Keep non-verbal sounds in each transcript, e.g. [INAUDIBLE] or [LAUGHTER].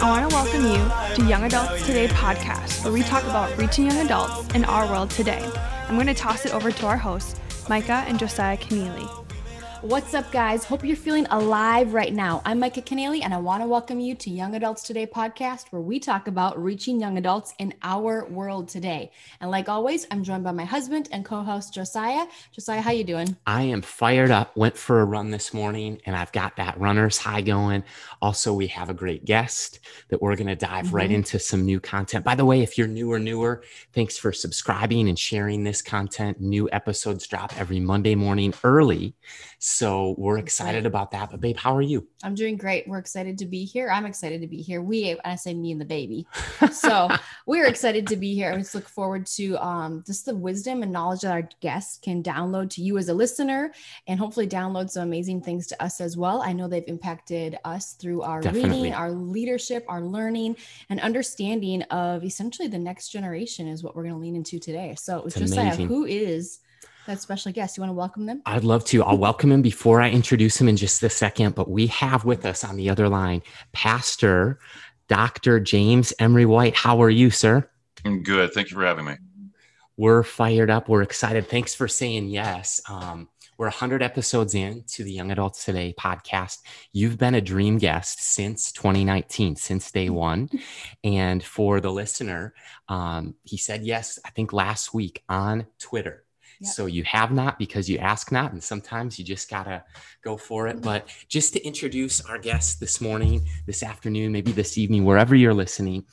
I want to welcome you to Young Adults Today podcast, where we talk about reaching young adults in our world today. I'm going to toss it over to our hosts, Micah and Josiah Keneally. What's up, guys? Hope you're feeling alive right now. I'm Micah Keneally, and I want to welcome you to Young Adults Today podcast, where we talk about reaching young adults in our world today. And like always, I'm joined by my husband and co-host Josiah. Josiah, how you doing? I am fired up. Went for a run this morning, and I've got that runner's high going. Also, we have a great guest that we're going to dive mm-hmm. right into some new content. By the way, if you're new or newer, thanks for subscribing and sharing this content. New episodes drop every Monday morning early. So we're excited about that. But babe, how are you? I'm doing great. We're excited to be here. I'm excited to be here. We, I say me and the baby. [LAUGHS] So we're excited to be here. I just look forward to um, just the wisdom and knowledge that our guests can download to you as a listener and hopefully download some amazing things to us as well. I know they've impacted us through our Definitely. reading, our leadership, our learning, and understanding of essentially the next generation is what we're going to lean into today. So it's, it's just like who is that special guest. You want to welcome them? I'd love to. I'll welcome him before I introduce him in just a second. But we have with us on the other line Pastor Dr. James Emery White. How are you, sir? I'm good. Thank you for having me. We're fired up. We're excited. Thanks for saying yes. Um, we're 100 episodes in to the Young Adults Today podcast. You've been a dream guest since 2019, since day one. And for the listener, um, he said yes, I think last week on Twitter. So you have not because you ask not. And sometimes you just got to go for it. But just to introduce our guest this morning, this afternoon, maybe this evening, wherever you're listening,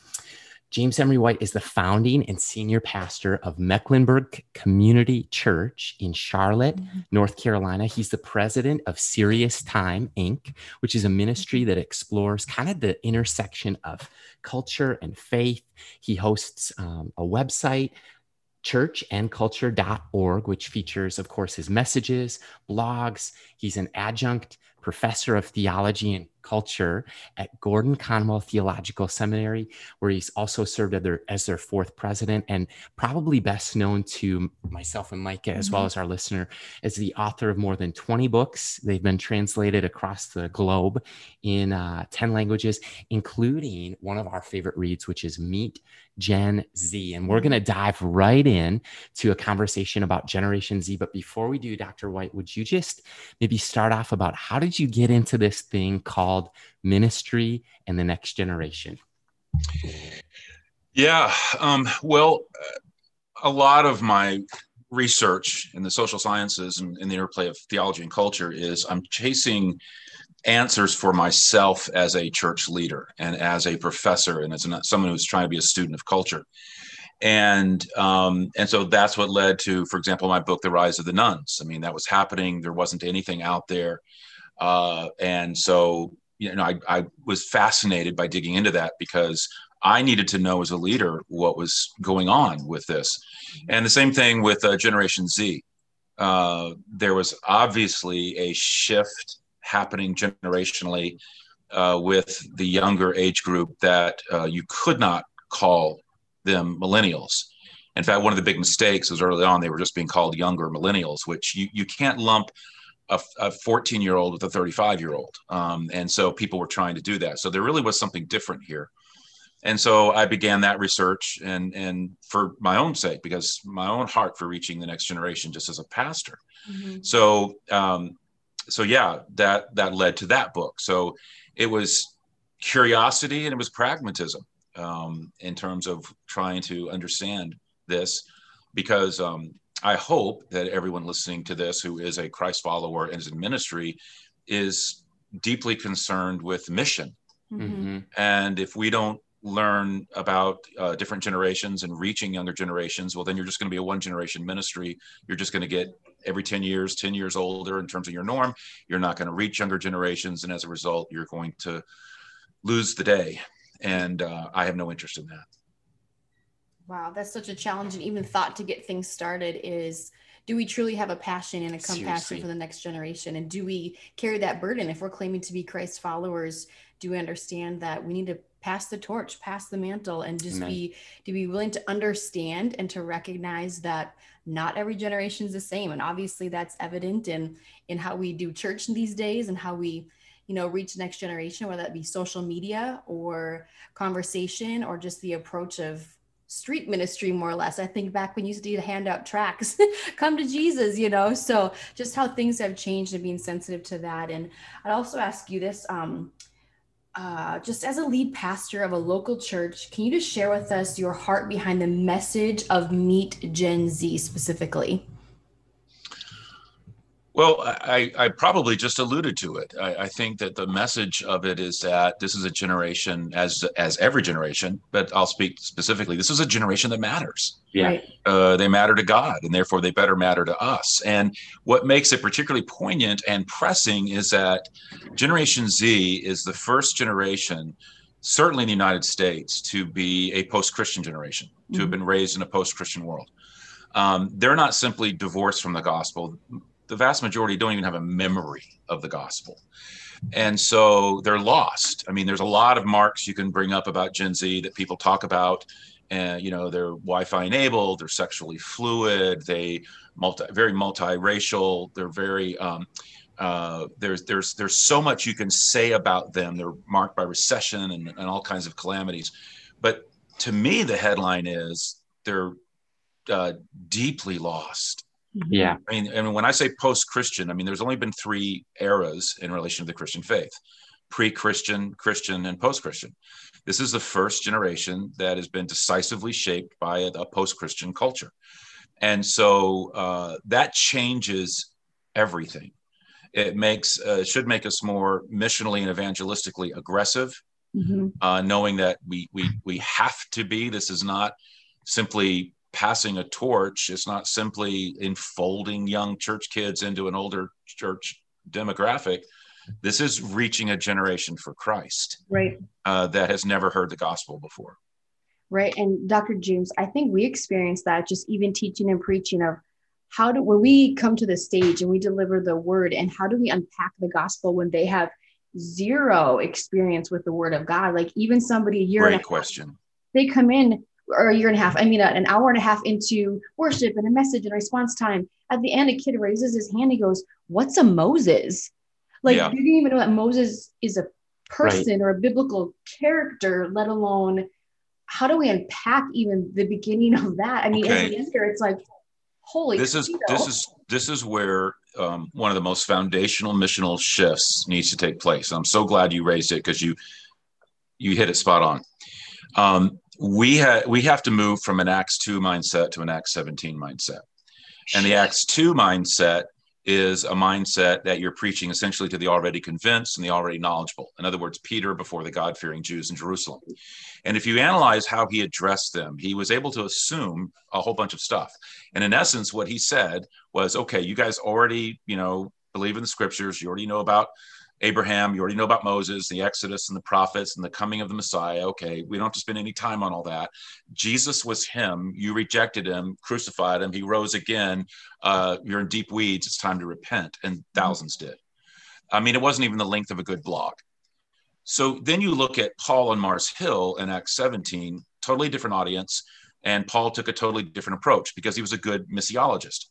James Emery White is the founding and senior pastor of Mecklenburg Community Church in Charlotte, mm-hmm. North Carolina. He's the president of Serious Time Inc., which is a ministry that explores kind of the intersection of culture and faith. He hosts um, a website churchandculture.org, which features, of course, his messages, blogs. He's an adjunct professor of theology and culture at Gordon Conwell Theological Seminary, where he's also served as their, as their fourth president, and probably best known to myself and Micah, as mm-hmm. well as our listener, as the author of more than 20 books. They've been translated across the globe in uh, 10 languages, including one of our favorite reads, which is Meet Gen Z. And we're going to dive right in to a conversation about Generation Z. But before we do, Dr. White, would you just maybe start off about how did you get into this thing called ministry and the next generation? Yeah. Um, well, a lot of my research in the social sciences and in the interplay of theology and culture is I'm chasing answers for myself as a church leader and as a professor and as someone who's trying to be a student of culture and um, and so that's what led to for example my book the rise of the nones i mean that was happening there wasn't anything out there uh, and so you know I, I was fascinated by digging into that because i needed to know as a leader what was going on with this. And the same thing with uh, generation z. Uh, there was obviously a shift happening generationally uh, with the younger age group that uh, you could not call them millennials. In fact, one of the big mistakes was early on they were just being called younger millennials, which you, you can't lump a 14 year old with a 35 year old. Um, and so people were trying to do that. So there really was something different here. And so I began that research and, and for my own sake, because my own heart for reaching the next generation, just as a pastor. Mm-hmm. So um, so yeah, that that led to that book. So it was curiosity and it was pragmatism um, in terms of trying to understand this, because um, I hope that everyone listening to this who is a Christ follower and is in ministry is deeply concerned with mission. Mm-hmm. And if we don't learn about uh, different generations and reaching younger generations, well, then you're just going to be a one generation ministry. You're just going to get every 10 years 10 years older in terms of your norm you're not going to reach younger generations and as a result you're going to lose the day and uh, i have no interest in that wow that's such a challenging even thought to get things started is do we truly have a passion and a compassion Seriously. for the next generation and do we carry that burden if we're claiming to be christ followers do we understand that we need to pass the torch pass the mantle and just Amen. be to be willing to understand and to recognize that not every generation is the same and obviously that's evident in in how we do church these days and how we you know reach the next generation whether that be social media or conversation or just the approach of street ministry more or less. I think back when you used to hand out tracts [LAUGHS] come to jesus you know? So just how things have changed and being sensitive to that. And i'd also ask you this um, uh, just as a lead pastor of a local church, can you just share with us your heart behind the message of Meet Gen Z specifically? Well, I, I, probably just alluded to it. I, I, think that the message of it is that this is a generation, as as every generation, but I'll speak specifically. This is a generation that matters. Yeah, right. uh, they matter to God, and therefore they better matter to us. And what makes it particularly poignant and pressing is that Generation Z is the first generation, certainly in the United States, to be a post-Christian generation, mm-hmm. to have mm-hmm. been raised in a post-Christian world. Um, they're not simply divorced from the gospel the vast majority don't even have a memory of the gospel. And so they're lost. I mean, there's a lot of marks you can bring up about Gen Z that people talk about. And, you know, they're Wi-Fi enabled, they're sexually fluid, they multi, very multiracial, they're very, um, uh, there's there's there's so much you can say about them. They're marked by recession and, and all kinds of calamities. But to me, the headline is they're uh, deeply lost. Yeah. I mean, and when I say post Christian, I mean, there's only been three eras in relation to the Christian faith pre Christian, Christian, and post Christian. This is the first generation that has been decisively shaped by a, a post Christian culture. And so uh, that changes everything. It makes, uh, should make us more missionally and evangelistically aggressive, mm-hmm. uh, knowing that we, we, we have to be. This is not simply passing a torch. It's not simply enfolding young church kids into an older church demographic. This is reaching a generation for Christ, right? Uh, that has never heard the gospel before, right? And Dr. James, I think we experienced that just even teaching and preaching of how do when we come to the stage and we deliver the word, and how do we unpack the gospel when they have zero experience with the word of God? Like even somebody a year, great question. They come in or a year and a half, I mean, an hour and a half into worship and a message and response time. At the end, a kid raises his hand. He goes, What's a Moses? Like, yeah. you didn't even know that Moses is a person right. or a biblical character, let alone how do we unpack even the beginning of that? I mean, okay. as it's like, holy. This is this is this is where um, one of the most foundational missional shifts needs to take place. I'm so glad you raised it because you you hit it spot on. Um, we have we have to move from an acts 2 mindset to an acts 17 mindset. And the acts 2 mindset is a mindset that you're preaching essentially to the already convinced and the already knowledgeable. In other words peter before the god-fearing jews in jerusalem. And if you analyze how he addressed them he was able to assume a whole bunch of stuff. And in essence what he said was okay you guys already you know believe in the scriptures. You already know about Abraham, you already know about Moses, the Exodus, and the prophets, and the coming of the Messiah. Okay, we don't have to spend any time on all that. Jesus was him. You rejected him, crucified him. He rose again. Uh, you're in deep weeds. It's time to repent. And thousands did. I mean, it wasn't even the length of a good blog. So then you look at Paul on Mars Hill in Acts 17, totally different audience. And Paul took a totally different approach because he was a good missiologist.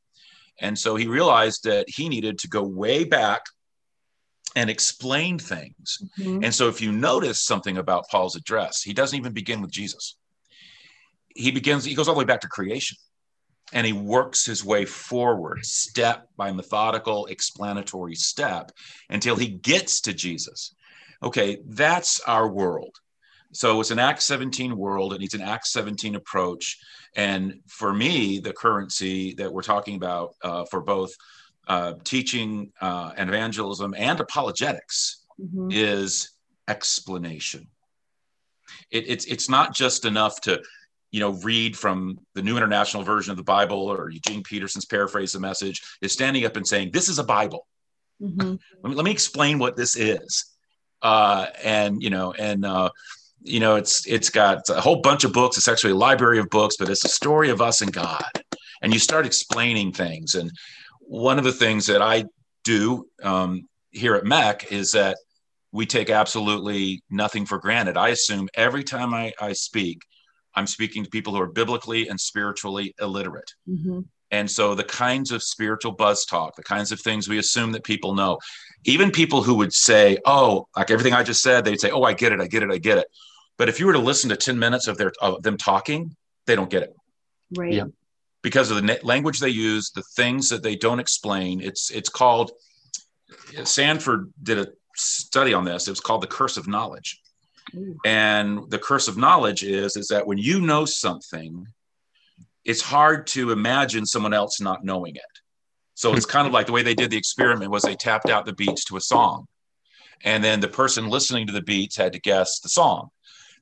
And so he realized that he needed to go way back and explain things. Mm-hmm. And so if you notice something about Paul's address, he doesn't even begin with Jesus. He begins, he goes all the way back to creation and he works his way forward step by methodical explanatory step until he gets to Jesus. Okay, that's our world. So it's an Acts 17 world and it's an Acts 17 approach. And for me, the currency that we're talking about uh, for both uh, teaching uh, and evangelism and apologetics mm-hmm. is explanation. It, it's it's not just enough to you know read from the New International Version of the Bible or Eugene Peterson's paraphrase the message. Is standing up and saying this is a Bible. Mm-hmm. [LAUGHS] let, me, let me explain what this is. Uh, and you know and uh, you know it's it's got a whole bunch of books. It's actually a library of books, but it's a story of us and God. And you start explaining things and one of the things that I do um, here at MEC is that we take absolutely nothing for granted. I assume every time I, I speak, I'm speaking to people who are biblically and spiritually illiterate. Mm-hmm. And so the kinds of spiritual buzz talk, the kinds of things we assume that people know, even people who would say, oh, like everything I just said, they'd say, oh, I get it, I get it, I get it. But if you were to listen to 10 minutes of their of them talking, they don't get it. Right. Yeah. Because of the language they use, the things that they don't explain. It's it's called Stanford did a study on this. It was called the curse of knowledge. Ooh. And the curse of knowledge is is that when you know something, it's hard to imagine someone else not knowing it. So it's kind of like the way they did the experiment was they tapped out the beats to a song. And then the person listening to the beats had to guess the song.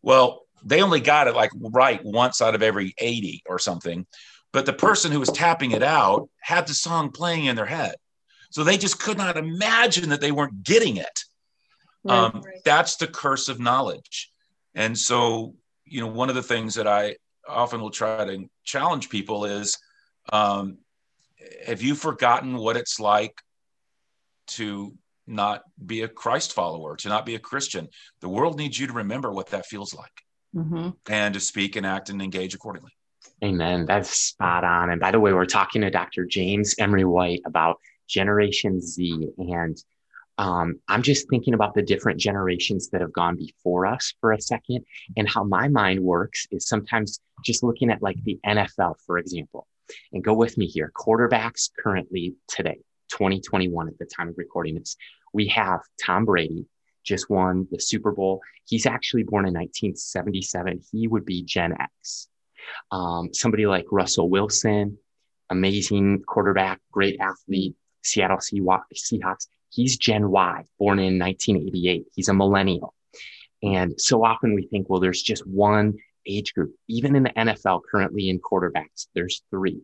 Well, they only got it like right once out of every 80 or something. But the person who was tapping it out had the song playing in their head. So they just could not imagine that they weren't getting it. Right, um, right. That's the curse of knowledge. And so, you know, one of the things that I often will try to challenge people is um, have you forgotten what it's like to not be a Christ follower, to not be a Christian? The world needs you to remember what that feels like Mhm. and to speak and act and engage accordingly. Amen. That's spot on. And by the way, we're talking to Dr. James Emery White about Generation Z. And um, I'm just thinking about the different generations that have gone before us for a second. And how my mind works is sometimes just looking at like the NFL, for example. And go with me here. Quarterbacks currently today, 2021 at the time of recording this, we have Tom Brady, just won the Super Bowl. He's actually born in 1977. He would be Gen X um, somebody like Russell Wilson, amazing quarterback, great athlete, Seattle Seahawks. Seahawks. He's Gen Y, born in 1988. He's a millennial. And so often we think, well, there's just one age group. Even in the NFL, currently in quarterbacks, there's three.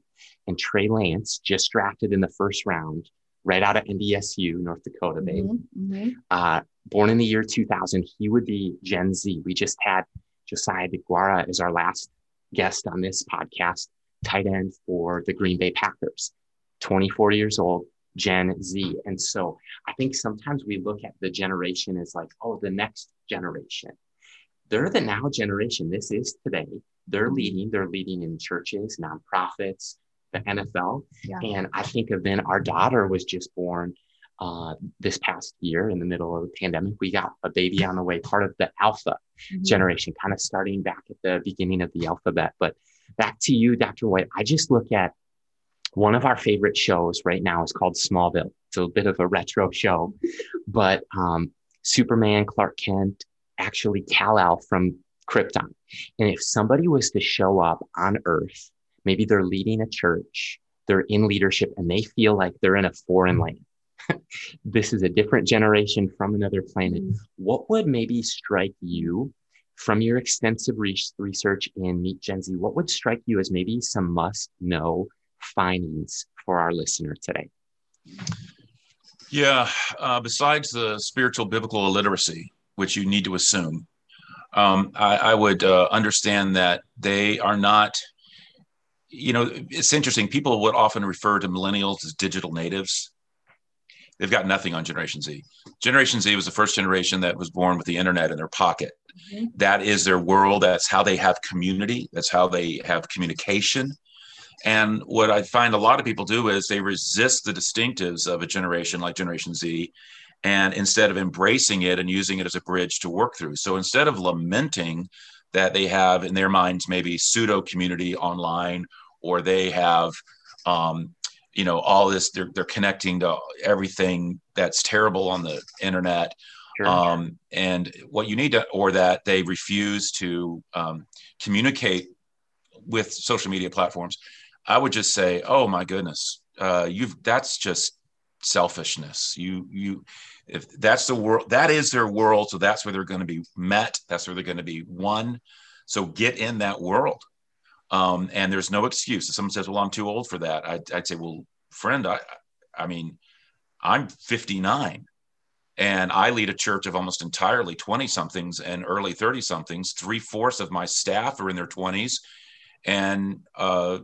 And Trey Lance, just drafted in the first round, right out of NDSU, North Dakota, baby Mhm, mhm. uh, born in the year 2000. He would be Gen Z. We just had Josiah Deguara as our last guest on this podcast, tight end for the Green Bay Packers, 24 years old, Gen Z. And so I think sometimes we look at the generation as like, oh, the next generation. They're the now generation. This is today. They're mm-hmm. leading. They're leading in churches, nonprofits, the NFL. Yeah. And I think of then our daughter was just born uh, this past year in the middle of the pandemic. We got a baby on the way, part of the alpha Mhm. generation, kind of starting back at the beginning of the alphabet. But back to you, Dr. White. I just look at one of our favorite shows right now is called Smallville. It's a bit of a retro show, but um, Superman, Clark Kent, actually Kal-El from Krypton. And if somebody was to show up on Earth, maybe they're leading a church, they're in leadership, and they feel like they're in a foreign land. [LAUGHS] this is a different generation from another planet Mhm. what would maybe strike you from your extensive re- research in Meet Gen Z? What would strike you as maybe some must know findings for our listener today? Yeah. Uh, besides the spiritual biblical illiteracy, which you need to assume, um, I, I would uh, understand that they are not. You know, it's interesting. People would often refer to millennials as digital natives. They've got nothing on Generation Z. Generation Z was the first generation that was born with the internet in their pocket. Mhm. That is their world. That's how they have community. That's how they have communication. And what I find a lot of people do is they resist the distinctives of a generation like Generation Z, and instead of embracing it and using it as a bridge to work through. So instead of lamenting that they have in their minds maybe pseudo community online, or they have, um, you know, all this, they're, they're connecting to everything that's terrible on the internet. Sure. um, and what you need to or that they refuse to um, communicate with social media platforms i would just say oh my goodness uh, you've that's just selfishness. You you if that's the world that is their world so that's where they're going to be met that's where they're going to be one so get in that world um, and there's no excuse if someone says well i'm too old for that i'd, I'd say well friend i i mean i'm 59 and I lead a church of almost entirely 20 somethings and early 30 somethings. Three fourths of my staff are in their 20s. And, uh,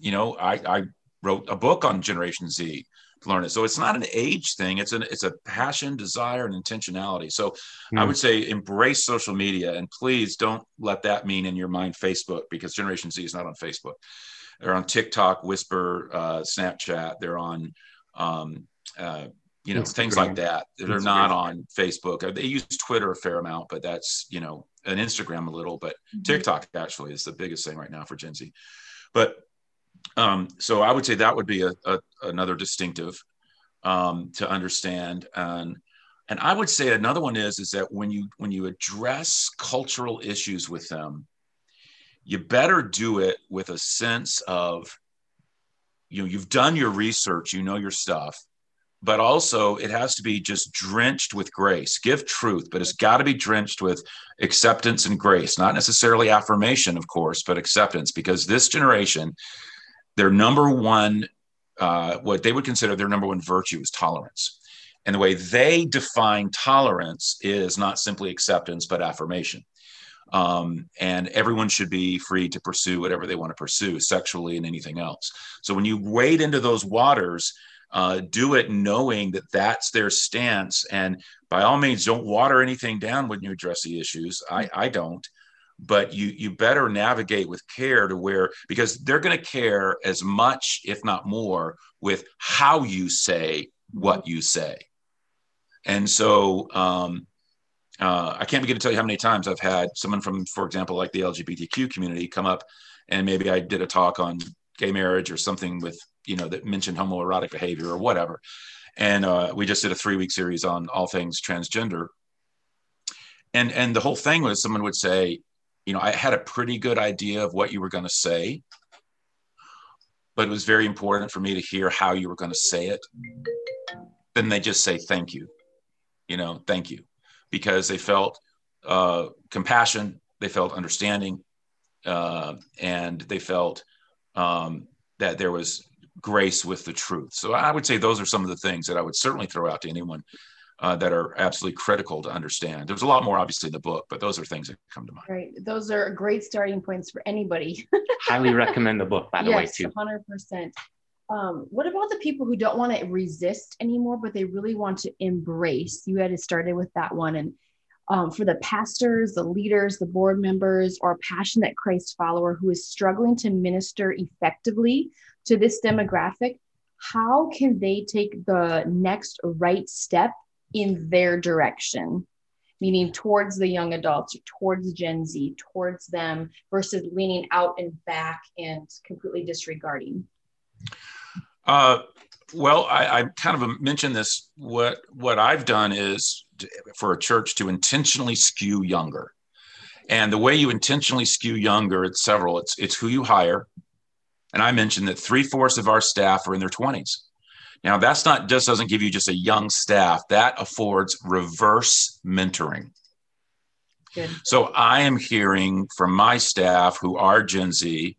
you know, I, I wrote a book on Generation Z learn it. So it's not an age thing, it's, an, it's a passion, desire, and intentionality. So I Hmm. would say embrace social media and please don't let that mean in your mind Facebook because Generation Z is not on Facebook. they're on TikTok, Whisper, uh, Snapchat. They're on, um, uh, you know, Instagram. things like that. They're Instagram. not on Facebook. Uh, they use Twitter a fair amount, but that's you know, an Instagram a little. But mm-hmm. TikTok actually is the biggest thing right now for Gen Z. But um, so I would say that would be a, a another distinctive um, to understand and and I would say another one is is that when you when you address cultural issues with them, you better do it with a sense of you know you've done your research, you know your stuff, but also it has to be just drenched with grace. Give truth, but it's got to be drenched with acceptance and grace, not necessarily affirmation, of course, but acceptance, because this generation, their number one, uh, what they would consider their number one virtue is tolerance. And the way they define tolerance is not simply acceptance, but affirmation. Um, and everyone should be free to pursue whatever they want to pursue sexually and anything else. So when you wade into those waters, uh, do it knowing that that's their stance. And by all means, don't water anything down when you address the issues. I, I don't. But you you better navigate with care to where because they're going to care as much, if not more, with how you say what you say. And so um, uh, I can't begin to tell you how many times I've had someone from, for example, like the LGBTQ community come up and maybe I did a talk on gay marriage or something with, you know, that mentioned homoerotic behavior or whatever. And uh, we just did a three week series on all things transgender. And, and the whole thing was someone would say, you know, I had a pretty good idea of what you were going to say, but it was very important for me to hear how you were going to say it. Then they just say, thank you you know, thank you, because they felt uh, compassion, they felt understanding, uh, and they felt um, that there was grace with the truth. So I would say those are some of the things that I would certainly throw out to anyone uh, that are absolutely critical to understand. There's a lot more, obviously, in the book, but those are things that come to mind. Right. Those are great starting points for anybody. [LAUGHS] Highly recommend the book, by the yes, way, too. 100%. Um, what about the people who don't want to resist anymore, but they really want to embrace? You had started with that one. And um, for the pastors, the leaders, the board members, or passionate Christ follower who is struggling to minister effectively to this demographic, how can they take the next right step in their direction? Meaning towards the young adults, towards Gen Z, towards them, versus leaning out and back and completely disregarding. Uh, well, I, I, kind of mentioned this. What what I've done is to, for a church to intentionally skew younger, and the way you intentionally skew younger, it's several. It's it's who you hire, and I mentioned that three fourths of our staff are in their twenties. Now, that's not just doesn't give you just a young staff. That affords reverse mentoring. Good. So I am hearing from my staff who are Gen Z.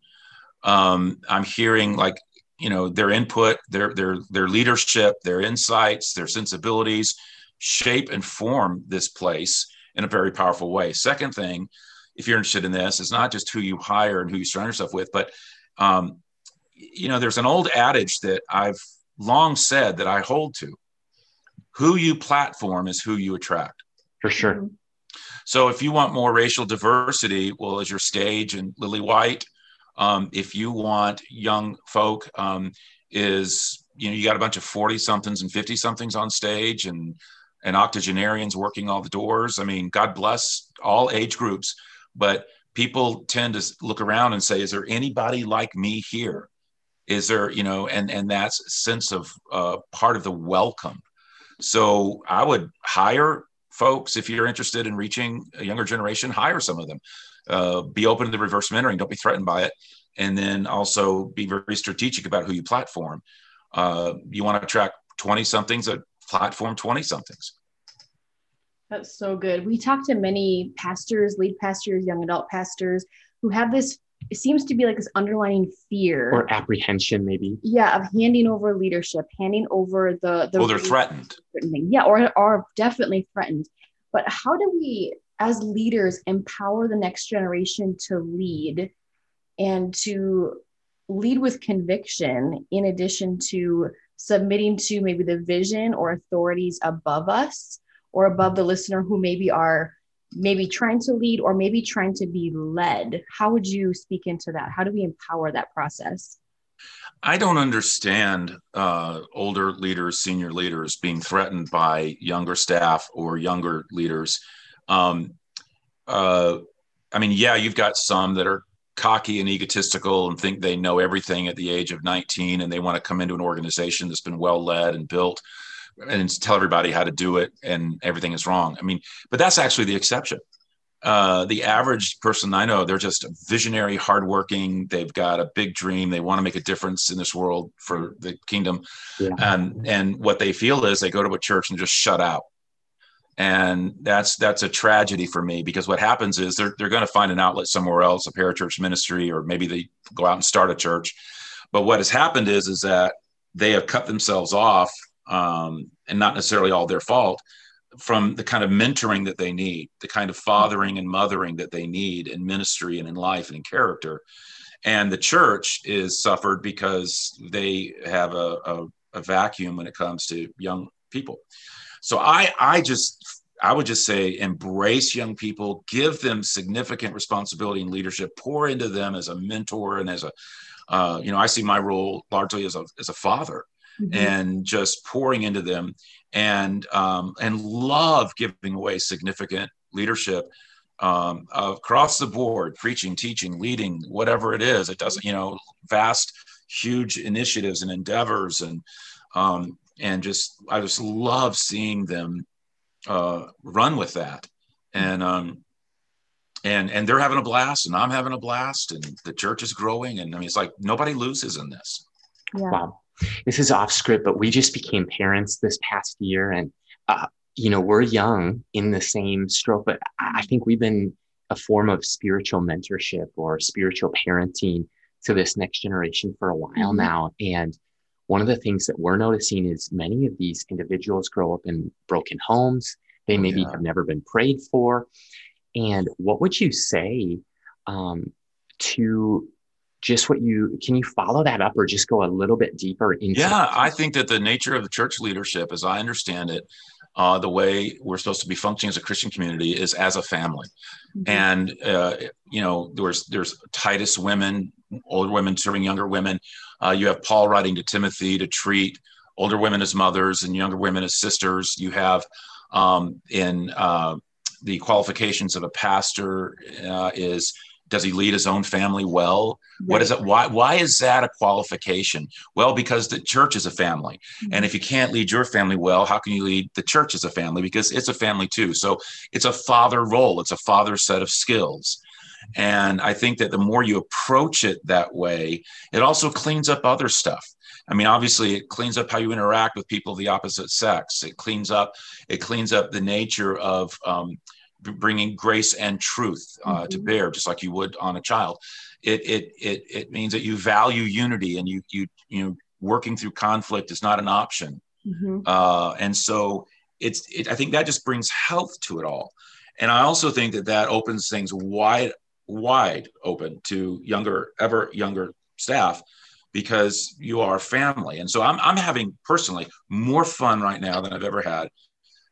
Um, I'm hearing like you know their input their their their leadership their insights their sensibilities shape and form this place in a very powerful way second thing if you're interested in this is not just who you hire and who you surround yourself with but um, you know there's an old adage that i've long said that i hold to who you platform is who you attract for sure mm-hmm. so if you want more racial diversity well as your stage and lily white um, if you want young folk, um, is you know you got a bunch of 40 somethings and 50 somethings on stage and and octogenarians working all the doors. I mean, God bless all age groups, but people tend to look around and say, "Is there anybody like me here?" Is there, you know, and and that's sense of uh, part of the welcome. So I would hire folks if you're interested in reaching a younger generation. Hire some of them uh, be open to the reverse mentoring. Don't be threatened by it. And then also be very strategic about who you platform. Uh, you want to attract 20 somethings that platform 20 somethings. That's so good. We talk to many pastors, lead pastors, young adult pastors who have this, it seems to be like this underlying fear or apprehension, maybe. Yeah, of handing over leadership, handing over the. the well, they're threatened. Yeah, or are definitely threatened. But how do we as leaders empower the next generation to lead and to lead with conviction in addition to submitting to maybe the vision or authorities above us or above the listener who maybe are maybe trying to lead or maybe trying to be led. How would you speak into that? How do we empower that process? I don't understand uh, older leaders, senior leaders being threatened by younger staff or younger leaders. Um, uh, I mean, yeah, you've got some that are cocky and egotistical and think they know everything at the age of 19 and they want to come into an organization that's been well led and built and tell everybody how to do it and everything is wrong. I mean, but that's actually the exception. Uh, the average person I know, they're just visionary, hardworking. They've got a big dream. They want to make a difference in this world for the kingdom. Yeah. And and what they feel is they go to a church and just shut out. And that's that's a tragedy for me because what happens is they're they're going to find an outlet somewhere else, a parachurch ministry, or maybe they go out and start a church. But what has happened is is that they have cut themselves off, um, and not necessarily all their fault from the kind of mentoring that they need, the kind of fathering and mothering that they need in ministry and in life and in character. And the church is suffered because they have a, a, a vacuum when it comes to young people. So I, I just, I would just say embrace young people, give them significant responsibility and leadership, pour into them as a mentor and as a, uh, you know, I see my role largely as a, as a father mm-hmm. and just pouring into them. And um, and love giving away significant leadership um, across the board preaching teaching leading whatever it is. It doesn't you know vast huge initiatives and endeavors and um, and just i just love seeing them uh, run with that. And um, and and they're having a blast and i'm having a blast and the church is growing. And i mean it's like nobody loses in this. Yeah. wow this is off script, but we just became parents this past year, and uh, you know we're young in the same stroke, but I think we've been a form of spiritual mentorship or spiritual parenting to this next generation for a while mm-hmm. now, and one of the things that we're noticing is many of these individuals grow up in broken homes. They oh, maybe yeah. have never been prayed for. And what would you say um, to just what you can you follow that up or just go a little bit deeper into yeah i think that the nature of the church leadership as i understand it uh, the way we're supposed to be functioning as a christian community is as a family. Mm-hmm. and uh, you know there's there's titus women older women serving younger women. Uh, you have paul writing to timothy to treat older women as mothers and younger women as sisters. You have um, in uh, the qualifications of a pastor uh, is does he lead his own family well? Right. what is it why why is that a qualification? Well because the church is a family. Mm-hmm. and if you can't lead your family well how can you lead the church as a family? Because it's a family too. So it's a father role. It's a father set of skills. And i think that the more you approach it that way it also cleans up other stuff. I mean, obviously, it cleans up how you interact with people of the opposite sex. It cleans up, it cleans up the nature of um, bringing grace and truth uh, mm-hmm. to bear, just like you would on a child. It, it it it means that you value unity and you you you know working through conflict is not an option. Mm-hmm. Uh, and so it's it, I think that just brings health to it all. And I also think that that opens things wide wide open to younger ever younger staff because you are family. And so I'm I'm having personally more fun right now than I've ever had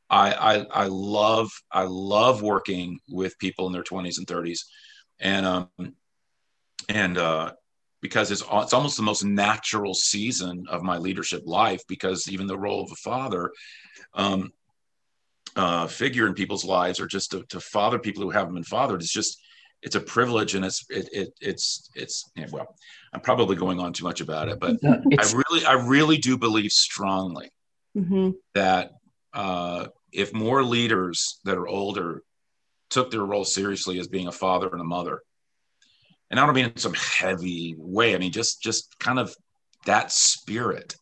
I, I, I love I love working with people in their 20s and 30s, and um, and uh, because it's it's almost the most natural season of my leadership life because even the role of a father um, uh, figure in people's lives or just to, to father people who haven't been fathered is just it's a privilege and it's it, it it's it's yeah, well i'm probably going on too much about it but [LAUGHS] i really i really do believe strongly mm-hmm. that uh, if more leaders that are older took their role seriously as being a father and a mother, and I don't mean in some heavy way. I mean just just kind of that spirit.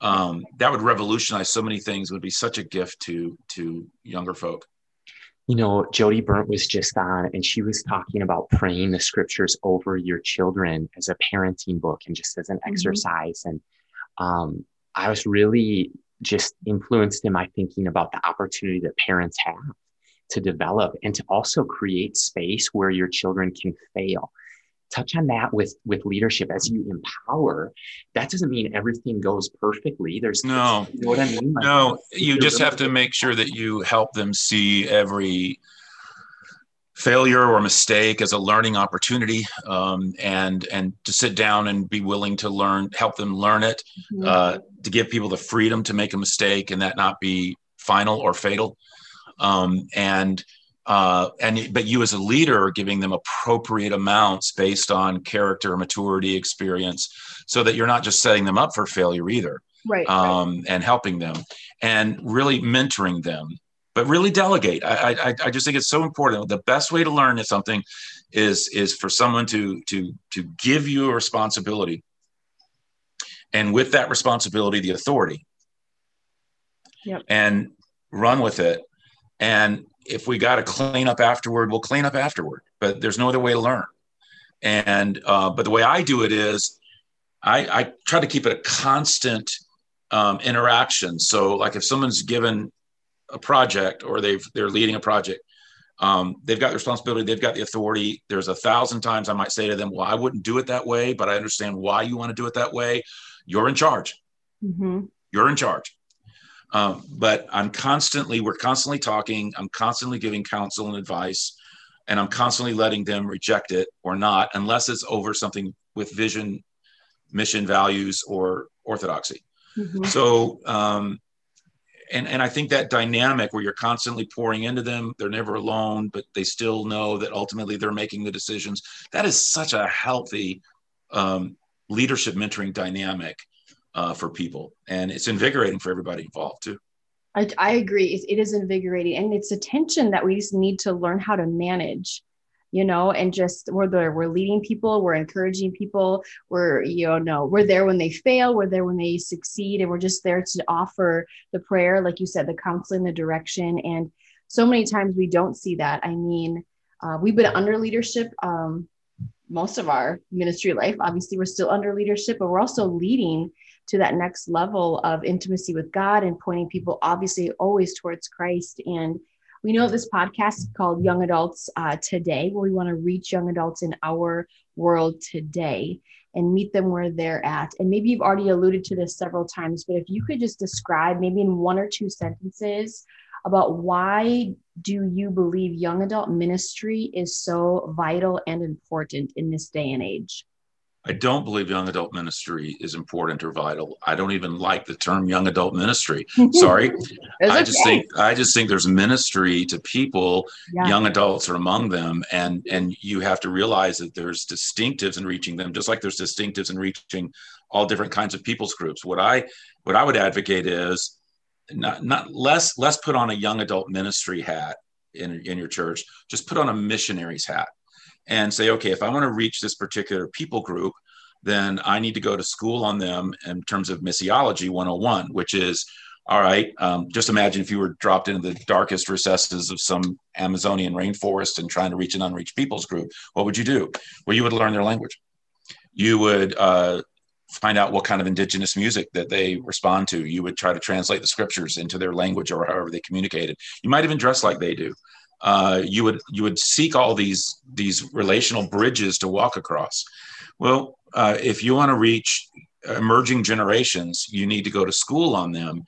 Um, that would revolutionize so many things. It would be such a gift to to younger folk. You know, Jodie Berndt was just on, and she was talking about praying the scriptures over your children as a parenting book and just as an mm-hmm. exercise. And um, I was really just influenced in my thinking about the opportunity that parents have to develop and to also create space where your children can fail. Touch on that with with leadership. As you empower that doesn't mean everything goes perfectly. There's no. You know what i mean? Like, no you just have to make sure that you help them see every failure or mistake as a learning opportunity um, and and to sit down and be willing to learn help them learn it Mhm. uh, to give people the freedom to make a mistake and that not be final or fatal um, and uh, and but you as a leader are giving them appropriate amounts based on character maturity experience so that you're not just setting them up for failure either right, right. um, and helping them and really mentoring them but really delegate. I, I i just think it's so important. The best way to learn is something is is for someone to to to give you a responsibility. And with that responsibility the authority. Yep. and run with it. And if we got to clean up afterward we'll clean up afterward. But there's no other way to learn. And uh, but the way i do it is i i try to keep it a constant um, interaction. So like if someone's given a project or they've they're leading a project um, they've got the responsibility they've got the authority. There's a thousand times i might say to them well i wouldn't do it that way but i understand why you want to do it that way. You're in charge. Mhm. you're in charge. Um, but i'm constantly we're constantly talking i'm constantly giving counsel and advice and i'm constantly letting them reject it or not unless it's over something with vision mission values or orthodoxy. Mhm. so um, and and i think that dynamic where you're constantly pouring into them they're never alone but they still know that ultimately they're making the decisions that is such a healthy um, leadership mentoring dynamic uh, for people and it's invigorating for everybody involved too I, I agree. It, it is invigorating, and it's a tension that we just need to learn how to manage. You know, and just whether we're leading people, we're encouraging people, we're you know we're there when they fail, we're there when they succeed, and we're just there to offer the prayer, like you said, the counseling, the direction, and so many times we don't see that. I mean, uh, we've been under leadership um, most of our ministry life. Obviously, we're still under leadership, but we're also leading to that next level of intimacy with God and pointing people obviously always towards Christ. And we know this podcast is called Young Adults uh, Today, where we want to reach young adults in our world today and meet them where they're at. And maybe you've already alluded to this several times, but if you could just describe maybe in one or two sentences about why do you believe young adult ministry is so vital and important in this day and age? I don't believe young adult ministry is important or vital. I don't even like the term young adult ministry. [LAUGHS] Sorry. I just okay. think I just think there's ministry to people. Yeah. Young adults are among them, and and you have to realize that there's distinctives in reaching them, just like there's distinctives in reaching all different kinds of people's groups. What I what I would advocate is not not less less put on a young adult ministry hat in in your church. Just put on a missionary's hat and say, okay, if I want to reach this particular people group, then I need to go to school on them in terms of missiology 101, which is all right. Um, just imagine if you were dropped into the darkest recesses of some Amazonian rainforest and trying to reach an unreached peoples group. What would you do? Well, you would learn their language. You would uh, find out what kind of indigenous music that they respond to. You would try to translate the scriptures into their language or however they communicated. You might even dress like they do. Uh, you would you would seek all these these relational bridges to walk across. Well, uh, if you want to reach emerging generations, you need to go to school on them,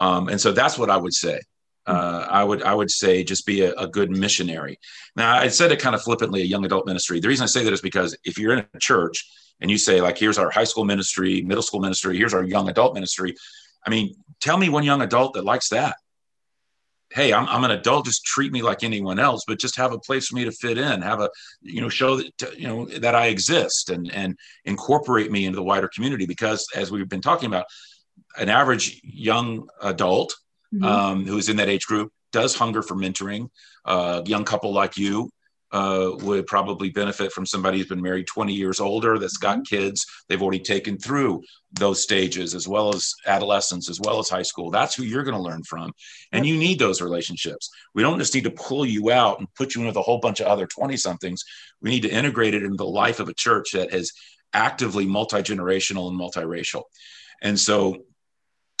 um, and so that's what I would say. Uh, I would I would say just be a, a good missionary. Now I said it kind of flippantly, a young adult ministry. The reason I say that is because if you're in a church and you say like, here's our high school ministry, middle school ministry, here's our young adult ministry. I mean, tell me one young adult that likes that hey I'm, I'm an adult just treat me like anyone else but just have a place for me to fit in have a you know show that you know that i exist and and incorporate me into the wider community because as we've been talking about an average young adult Mhm. um, who's in that age group does hunger for mentoring a young couple like you uh, would probably benefit from somebody who's been married 20 years older that's got kids they've already taken through those stages as well as adolescence as well as high school. That's who you're going to learn from. And you need those relationships. We don't just need to pull you out and put you in with a whole bunch of other 20 somethings we need to integrate it into the life of a church that is actively multi-generational and multiracial. And so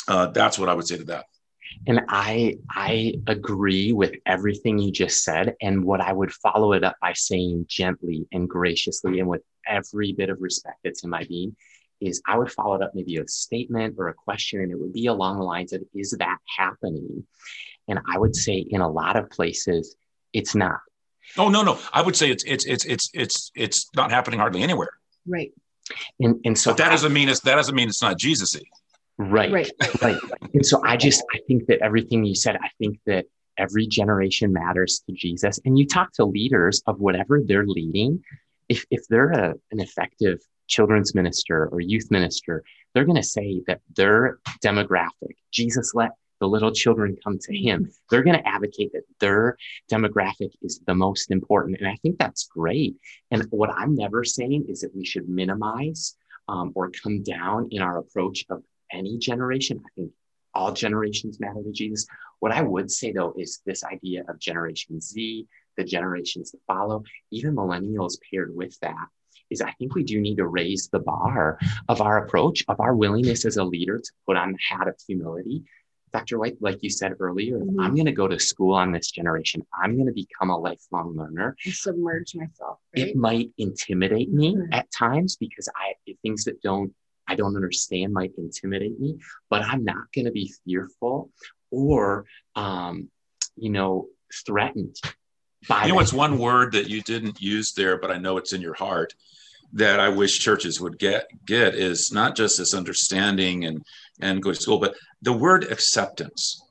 uh, that's what i would say to that And I I agree with everything you just said. And what I would follow it up by saying gently and graciously and with every bit of respect that's in my being is I would follow it up maybe a statement or a question, and it would be along the lines of, is that happening? And I would say in a lot of places, it's not. Oh no, no. I would say it's it's it's it's it's it's not happening hardly anywhere. Right. And and so But that I- doesn't mean it's that doesn't mean it's not Jesus-y. Right, Right. right. And so I just I think that everything you said, I think that every generation matters to Jesus. And you talk to leaders of whatever they're leading, if if they're a, an effective children's minister or youth minister, they're going to say that their demographic, Jesus let the little children come to him. They're going to advocate that their demographic is the most important. And I think that's great. And what I'm never saying is that we should minimize um, or come down in our approach of any generation. I think all generations matter to Jesus. What I would say though is this idea of Generation Z, the generations that follow, even millennials paired with that, is I think we do need to raise the bar of our approach, of our willingness as a leader to put on the hat of humility. Dr. White, like you said earlier, Mhm. I'm going to go to school on this generation. I'm going to become a lifelong learner And submerge myself. Right. it might intimidate me Mhm. at times because I things that don't I don't understand might intimidate me, but I'm not going to be fearful or um, you know threatened by You know that. what's one word that you didn't use there, but I know it's in your heart that I wish churches would get get is not just this understanding and and go to school, but the word acceptance.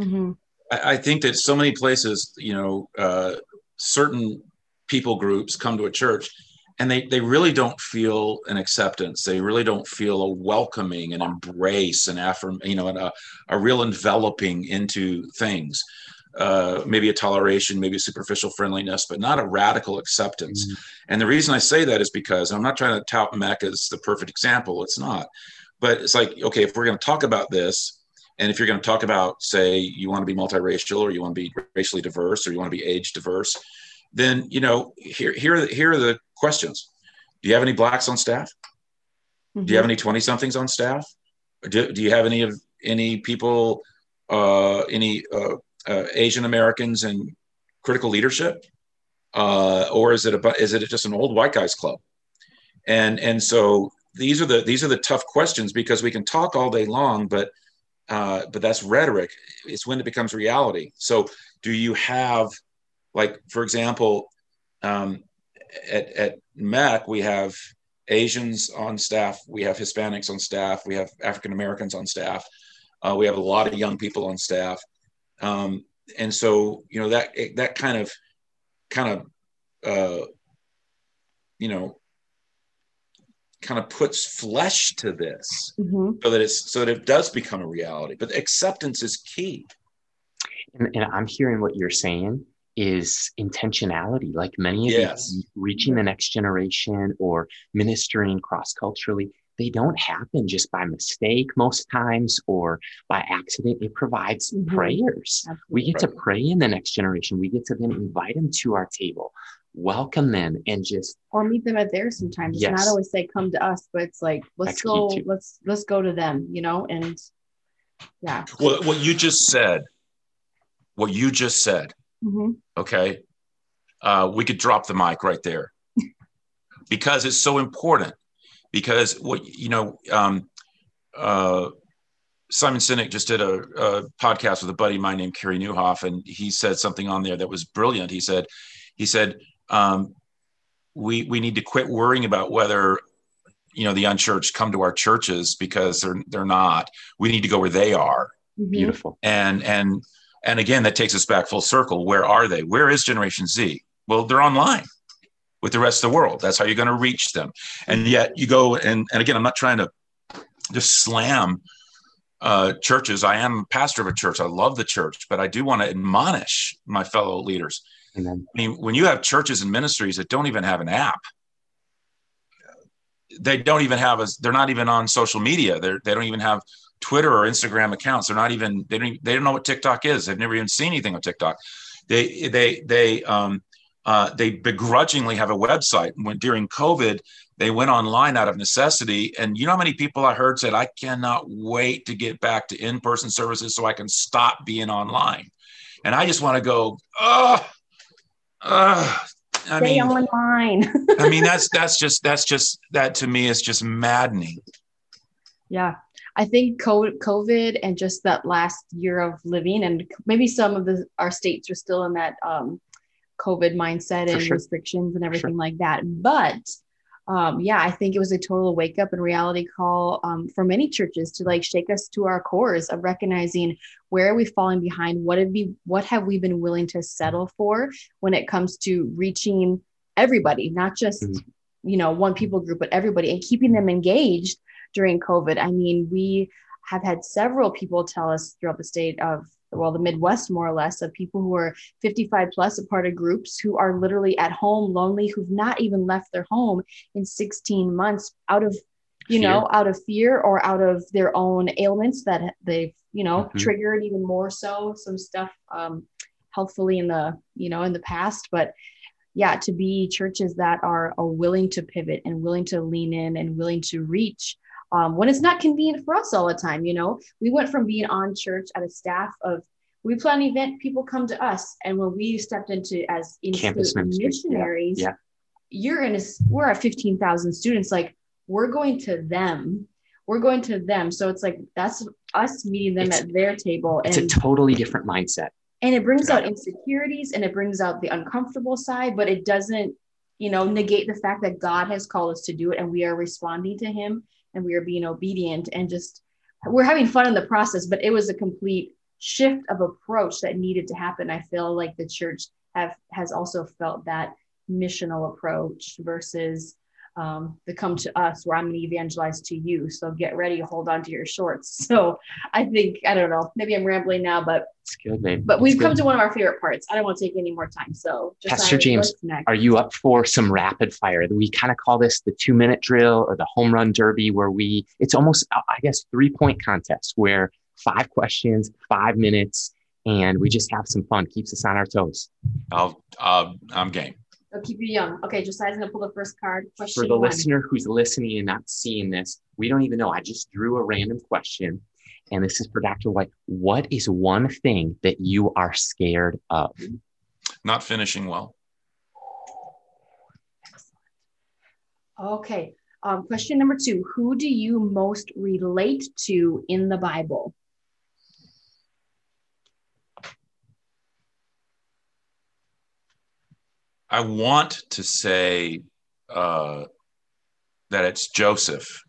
Mhm. I, I think that so many places, you know, uh, certain people groups come to a church and they, they really don't feel an acceptance. They really don't feel a welcoming and embrace and affirm, you know, and a, a real enveloping into things. Uh, maybe a toleration, maybe a superficial friendliness, but not a radical acceptance. Mhm. And the reason I say that is because I'm not trying to tout MEC as the perfect example. It's not. But it's like, okay, if we're going to talk about this, and if you're going to talk about, say, you want to be multiracial or you want to be racially diverse or you want to be age diverse, then, you know, here, here, are the- here are the questions. Do you have any blacks on staff? Do you have any 20 somethings on staff? Do, do you have any of any people, uh, any uh, uh, Asian Americans in critical leadership? Uh, or is it about, is it just an old white guys club? And, and so these are the, these are the tough questions because we can talk all day long, but, uh, but that's rhetoric. It's when it becomes reality. So do you have, like, for example, um, at, at MEC, we have Asians on staff, we have Hispanics on staff, we have African Americans on staff, uh, we have a lot of young people on staff, um, and so you know that that kind of kind of uh, you know kind of puts flesh to this Mhm. so that it's so that it does become a reality. But acceptance is key. and, and I'm hearing what you're saying is intentionality. Like many of Yes. these reaching the next generation or ministering cross culturally, they don't happen just by mistake most times or by accident. It provides Mhm. prayers. We get to pray in the next generation. We get to then invite them to our table, welcome them, and just or meet them at theirs sometimes. It's Yes. not always say come to us, but it's like let's go, Execute. let's let's go to them, you know, and yeah. Well, what you just said, what you just said, Mhm. okay, uh, we could drop the mic right there [LAUGHS] because it's so important. Because what you know, um, uh, Simon Sinek just did a, a podcast with a buddy of mine named Carey Nieuwhof, and he said something on there that was brilliant. He said, he said, um, we we need to quit worrying about whether you know the unchurched come to our churches because they're they're not. We need to go where they are Mhm. beautiful. and and and again that takes us back full circle. Where are they? Where is generation z? Well they're online with the rest of the world. That's how you're going to reach them. And yet you go and and again i'm not trying to just slam uh, churches. I am pastor of a church. I love the church but i do want to admonish my fellow leaders. Then I mean, when you have churches and ministries that don't even have an app, they don't even have a, they're not even on social media. They're, they don't even have Twitter or Instagram accounts. They're not even, they don't, they don't know what TikTok is. They've never even seen anything on TikTok. They, they, they, um, uh, they begrudgingly have a website. When during COVID, they went online out of necessity. And you know how many people I heard said, I cannot wait to get back to in-person services so I can stop being online. And I just want to go, oh, uh, I Stay mean, online. I mean, that's that's just that's just that to me is just maddening. yeah. I think COVID and just that last year of living, and maybe some of the our states are still in that um, COVID mindset For and sure. restrictions and everything like that. But um, yeah, I think it was a total wake up and reality call um, for many churches to like shake us to our cores of recognizing where are we falling behind, what have we what have we been willing to settle for when it comes to reaching everybody, not just Mhm. you know one people group, but everybody, and keeping them engaged during COVID. I mean, we have had several people tell us throughout the state of well the midwest more or less of people who are 55 plus a part of groups who are literally at home lonely who've not even left their home in 16 months out of you know out of fear or out of their own ailments that they've you know Mhm. triggered even more so some stuff um healthfully in the you know in the past but yeah to be churches that are, are willing to pivot and willing to lean in and willing to reach um, when it's not convenient for us all the time you know? We went from being on church at a staff of we plan an event people come to us. And when we stepped into as in Campus ministry. Yeah, missionaries yeah. you're in a we're at 15,000 students. Like we're going to them. We're going to them. So it's like that's us meeting them It's- at their table It's a totally different mindset. and it brings out insecurities and it brings out the uncomfortable side but it doesn't you know negate the fact that god has called us to do it and we are responding to him and we are being obedient and just we're having fun in the process but it was a complete shift of approach that needed to happen. I feel like the church have has also felt that missional approach versus um, the come to us where i'm going to evangelize to you so get ready hold on to your shorts [LAUGHS] so i think i don't know maybe i'm rambling now but It's good, babe. but It's we've good. come to one of our favorite parts. I don't want to take any more time. So, Pastor James, next? Are you up for some rapid fire? We kind of call this the two minute drill or the home run derby, where we, it's almost, uh, I guess, three point contest where five questions, five minutes, and we just have some fun. Keeps us on our toes. I'll, uh, I'm game. I'll keep you young. Okay, Josiah's gonna pull the first card. Question For the one. listener who's listening and not seeing this, we don't even know. I just drew a random question. And this is for Dr. White. What is one thing that you are scared of? Not finishing well. Okay. Um, question number two: Who do you most relate to in the Bible? I want to say uh, that it's Joseph,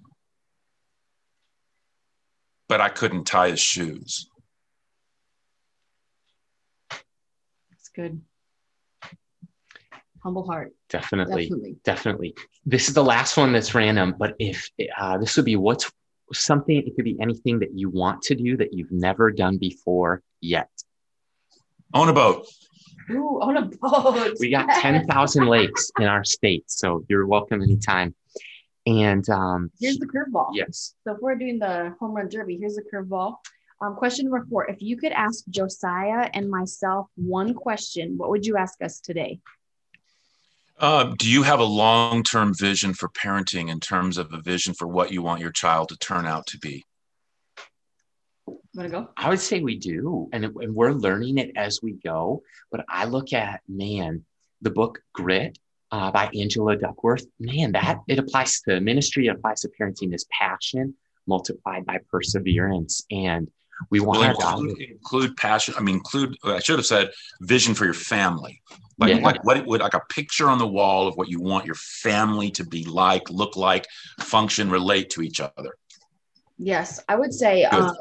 but I couldn't tie his shoes. That's good. Humble heart, Definitely. definitely. Definitely. This is the last one that's random, but if uh, this would be what's something, it could be anything that you want to do that you've never done before yet. Own a boat. Ooh, on a boat. We got 10,000 lakes in our state, so you're welcome anytime. And um, Here's the curveball. yes, So if we're doing the home run derby, here's the curveball. Um, question number four: If you could ask Josiah and myself one question, what would you ask us today? Uh, do you have a long term vision for parenting in terms of a vision for what you want your child to turn out to be? Want to go? I would say we do, and, and we're learning it as we go. But I look at man, the book Grit uh, by Angela Duckworth. Man, that it applies to ministry, it applies to parenting. Is passion multiplied by perseverance, and we want Will our daughter. include, include passion. I mean, include. I should have said vision for your family. Like, Yeah. like what it would like a picture on the wall of what you want your family to be like, look like, function, relate to each other. Yes, I would say um,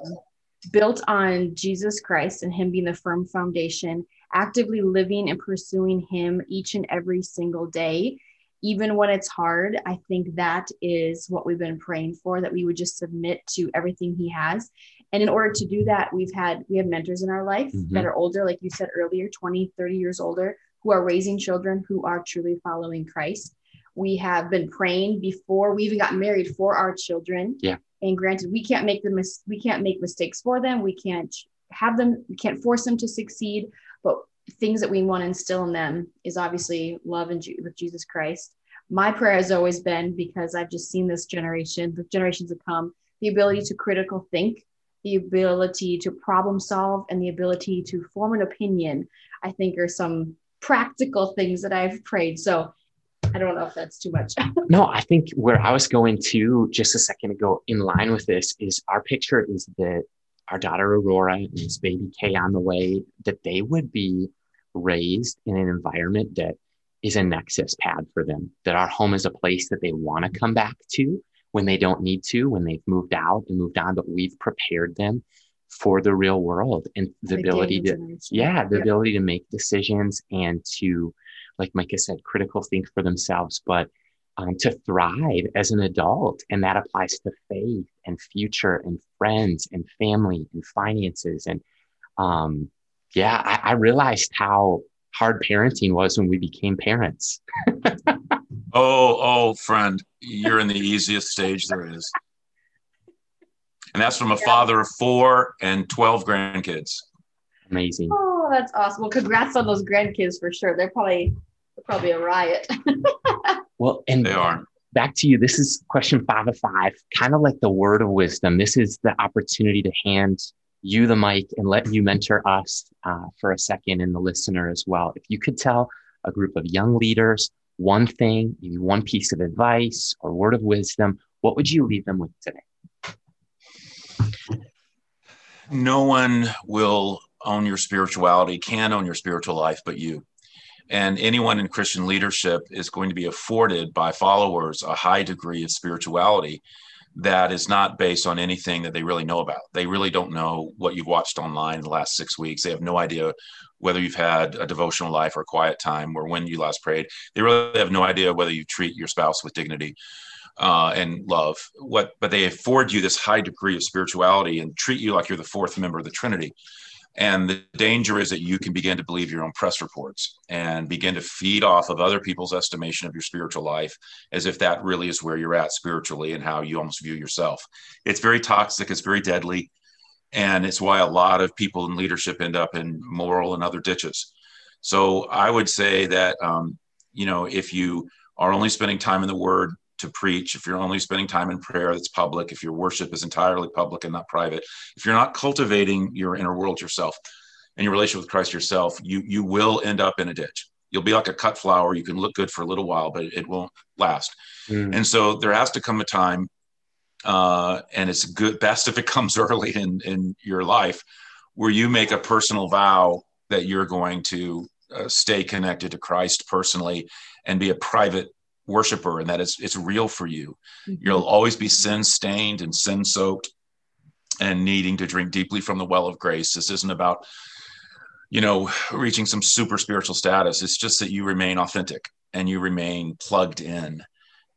built on Jesus Christ and Him being the firm foundation, actively living and pursuing Him each and every single day, even when it's hard. I think that is what we've been praying for that we would just submit to everything He has. And in order to do that, we've had we have mentors in our life Mhm. that are older, like you said earlier, 20, 30 years older, who are raising children who are truly following Christ. We have been praying before we even got married for our children and granted we can't make the mis- we can't make mistakes for them. We can't have them we can't force them to succeed. But things that we want to instill in them is obviously love and with jesus christ. My prayer has always been because i've just seen this generation the generations that come the ability to critical think the ability to problem solve and the ability to form an opinion i think are some practical things that i've prayed. So i don't know if that's too much. [LAUGHS] No, I think where I was going to just a second ago, in line with this, is our picture is that our daughter Aurora and this baby Kay on the way, that they would be raised in an environment that is a nexus pad for them, that our home is a place that they want to come back to when they don't need to, when they've moved out and moved on, but we've prepared them for the real world and the, the ability to, yeah, the ability to make decisions and to, like Micah said, critical think for themselves, but um, to thrive as an adult. And that applies to faith and future and friends and family and finances. And um, yeah, I, I realized how hard parenting was when we became parents. [LAUGHS] oh, oh, friend, you're in the easiest stage there is. And that's from a yeah. father of four and 12 grandkids. Amazing. Oh, that's awesome. Well, congrats on those grandkids for sure. They're probably they're probably a riot. [LAUGHS] well, and they are. Back to you. This is question five of five, kind of like the word of wisdom. This is the opportunity to hand you the mic and let you mentor us uh, for a second and the listener as well. If you could tell a group of young leaders one thing, maybe one piece of advice or word of wisdom, what would you leave them with today? No one will own your spirituality, can own your spiritual life, but you. And anyone in Christian leadership is going to be afforded by followers a high degree of spirituality that is not based on anything that they really know about. They really don't know what you've watched online in the last six weeks. They have no idea whether you've had a devotional life or quiet time or when you last prayed. They really have no idea whether you treat your spouse with dignity uh, and love. What, but they afford you this high degree of spirituality and treat you like you're the fourth member of the Trinity. And the danger is that you can begin to believe your own press reports and begin to feed off of other people's estimation of your spiritual life as if that really is where you're at spiritually and how you almost view yourself. It's very toxic, it's very deadly. And it's why a lot of people in leadership end up in moral and other ditches. So I would say that, um, you know, if you are only spending time in the word, to preach, if you're only spending time in prayer that's public, if your worship is entirely public and not private, if you're not cultivating your inner world yourself and your relationship with Christ yourself, you you will end up in a ditch. You'll be like a cut flower. You can look good for a little while, but it won't last. Mm. And so there has to come a time, uh, and it's good best if it comes [LAUGHS] early in in your life, where you make a personal vow that you're going to uh, stay connected to Christ personally and be a private worshiper and that it's, it's real for you. Mm-hmm. You'll always be sin stained and sin soaked and needing to drink deeply from the well of grace. This isn't about, you know, reaching some super spiritual status. It's just that you remain authentic and you remain plugged in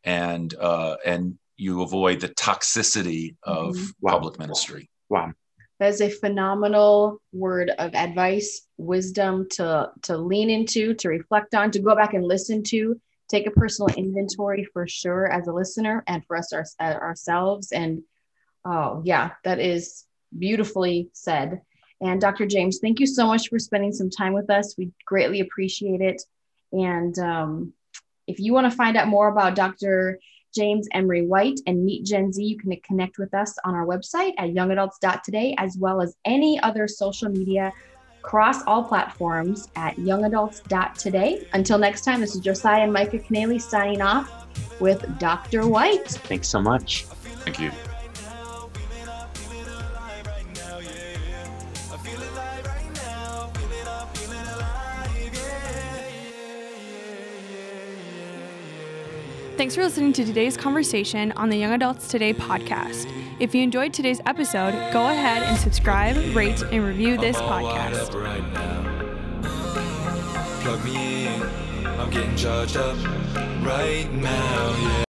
and, uh, and you avoid the toxicity of mm-hmm. wow. public ministry. Wow. That is a phenomenal word of advice, wisdom to, to lean into, to reflect on, to go back and listen to take a personal inventory for sure as a listener and for us our, uh, ourselves. And oh, yeah, that is beautifully said. And Dr. James, thank you so much for spending some time with us. We greatly appreciate it. And um, if you want to find out more about Dr. James Emery White and Meet Gen Z, you can connect with us on our website at youngadults.today, as well as any other social media across all platforms at youngadults.today. Until next time, this is Josiah and Micah Canely signing off with Dr. White. Thanks so much. Thank you. Thanks for listening to today's conversation on the Young Adults Today podcast. If you enjoyed today's episode, go ahead and subscribe, rate, and review this podcast. Plug me in, I'm getting charged up right now, yeah.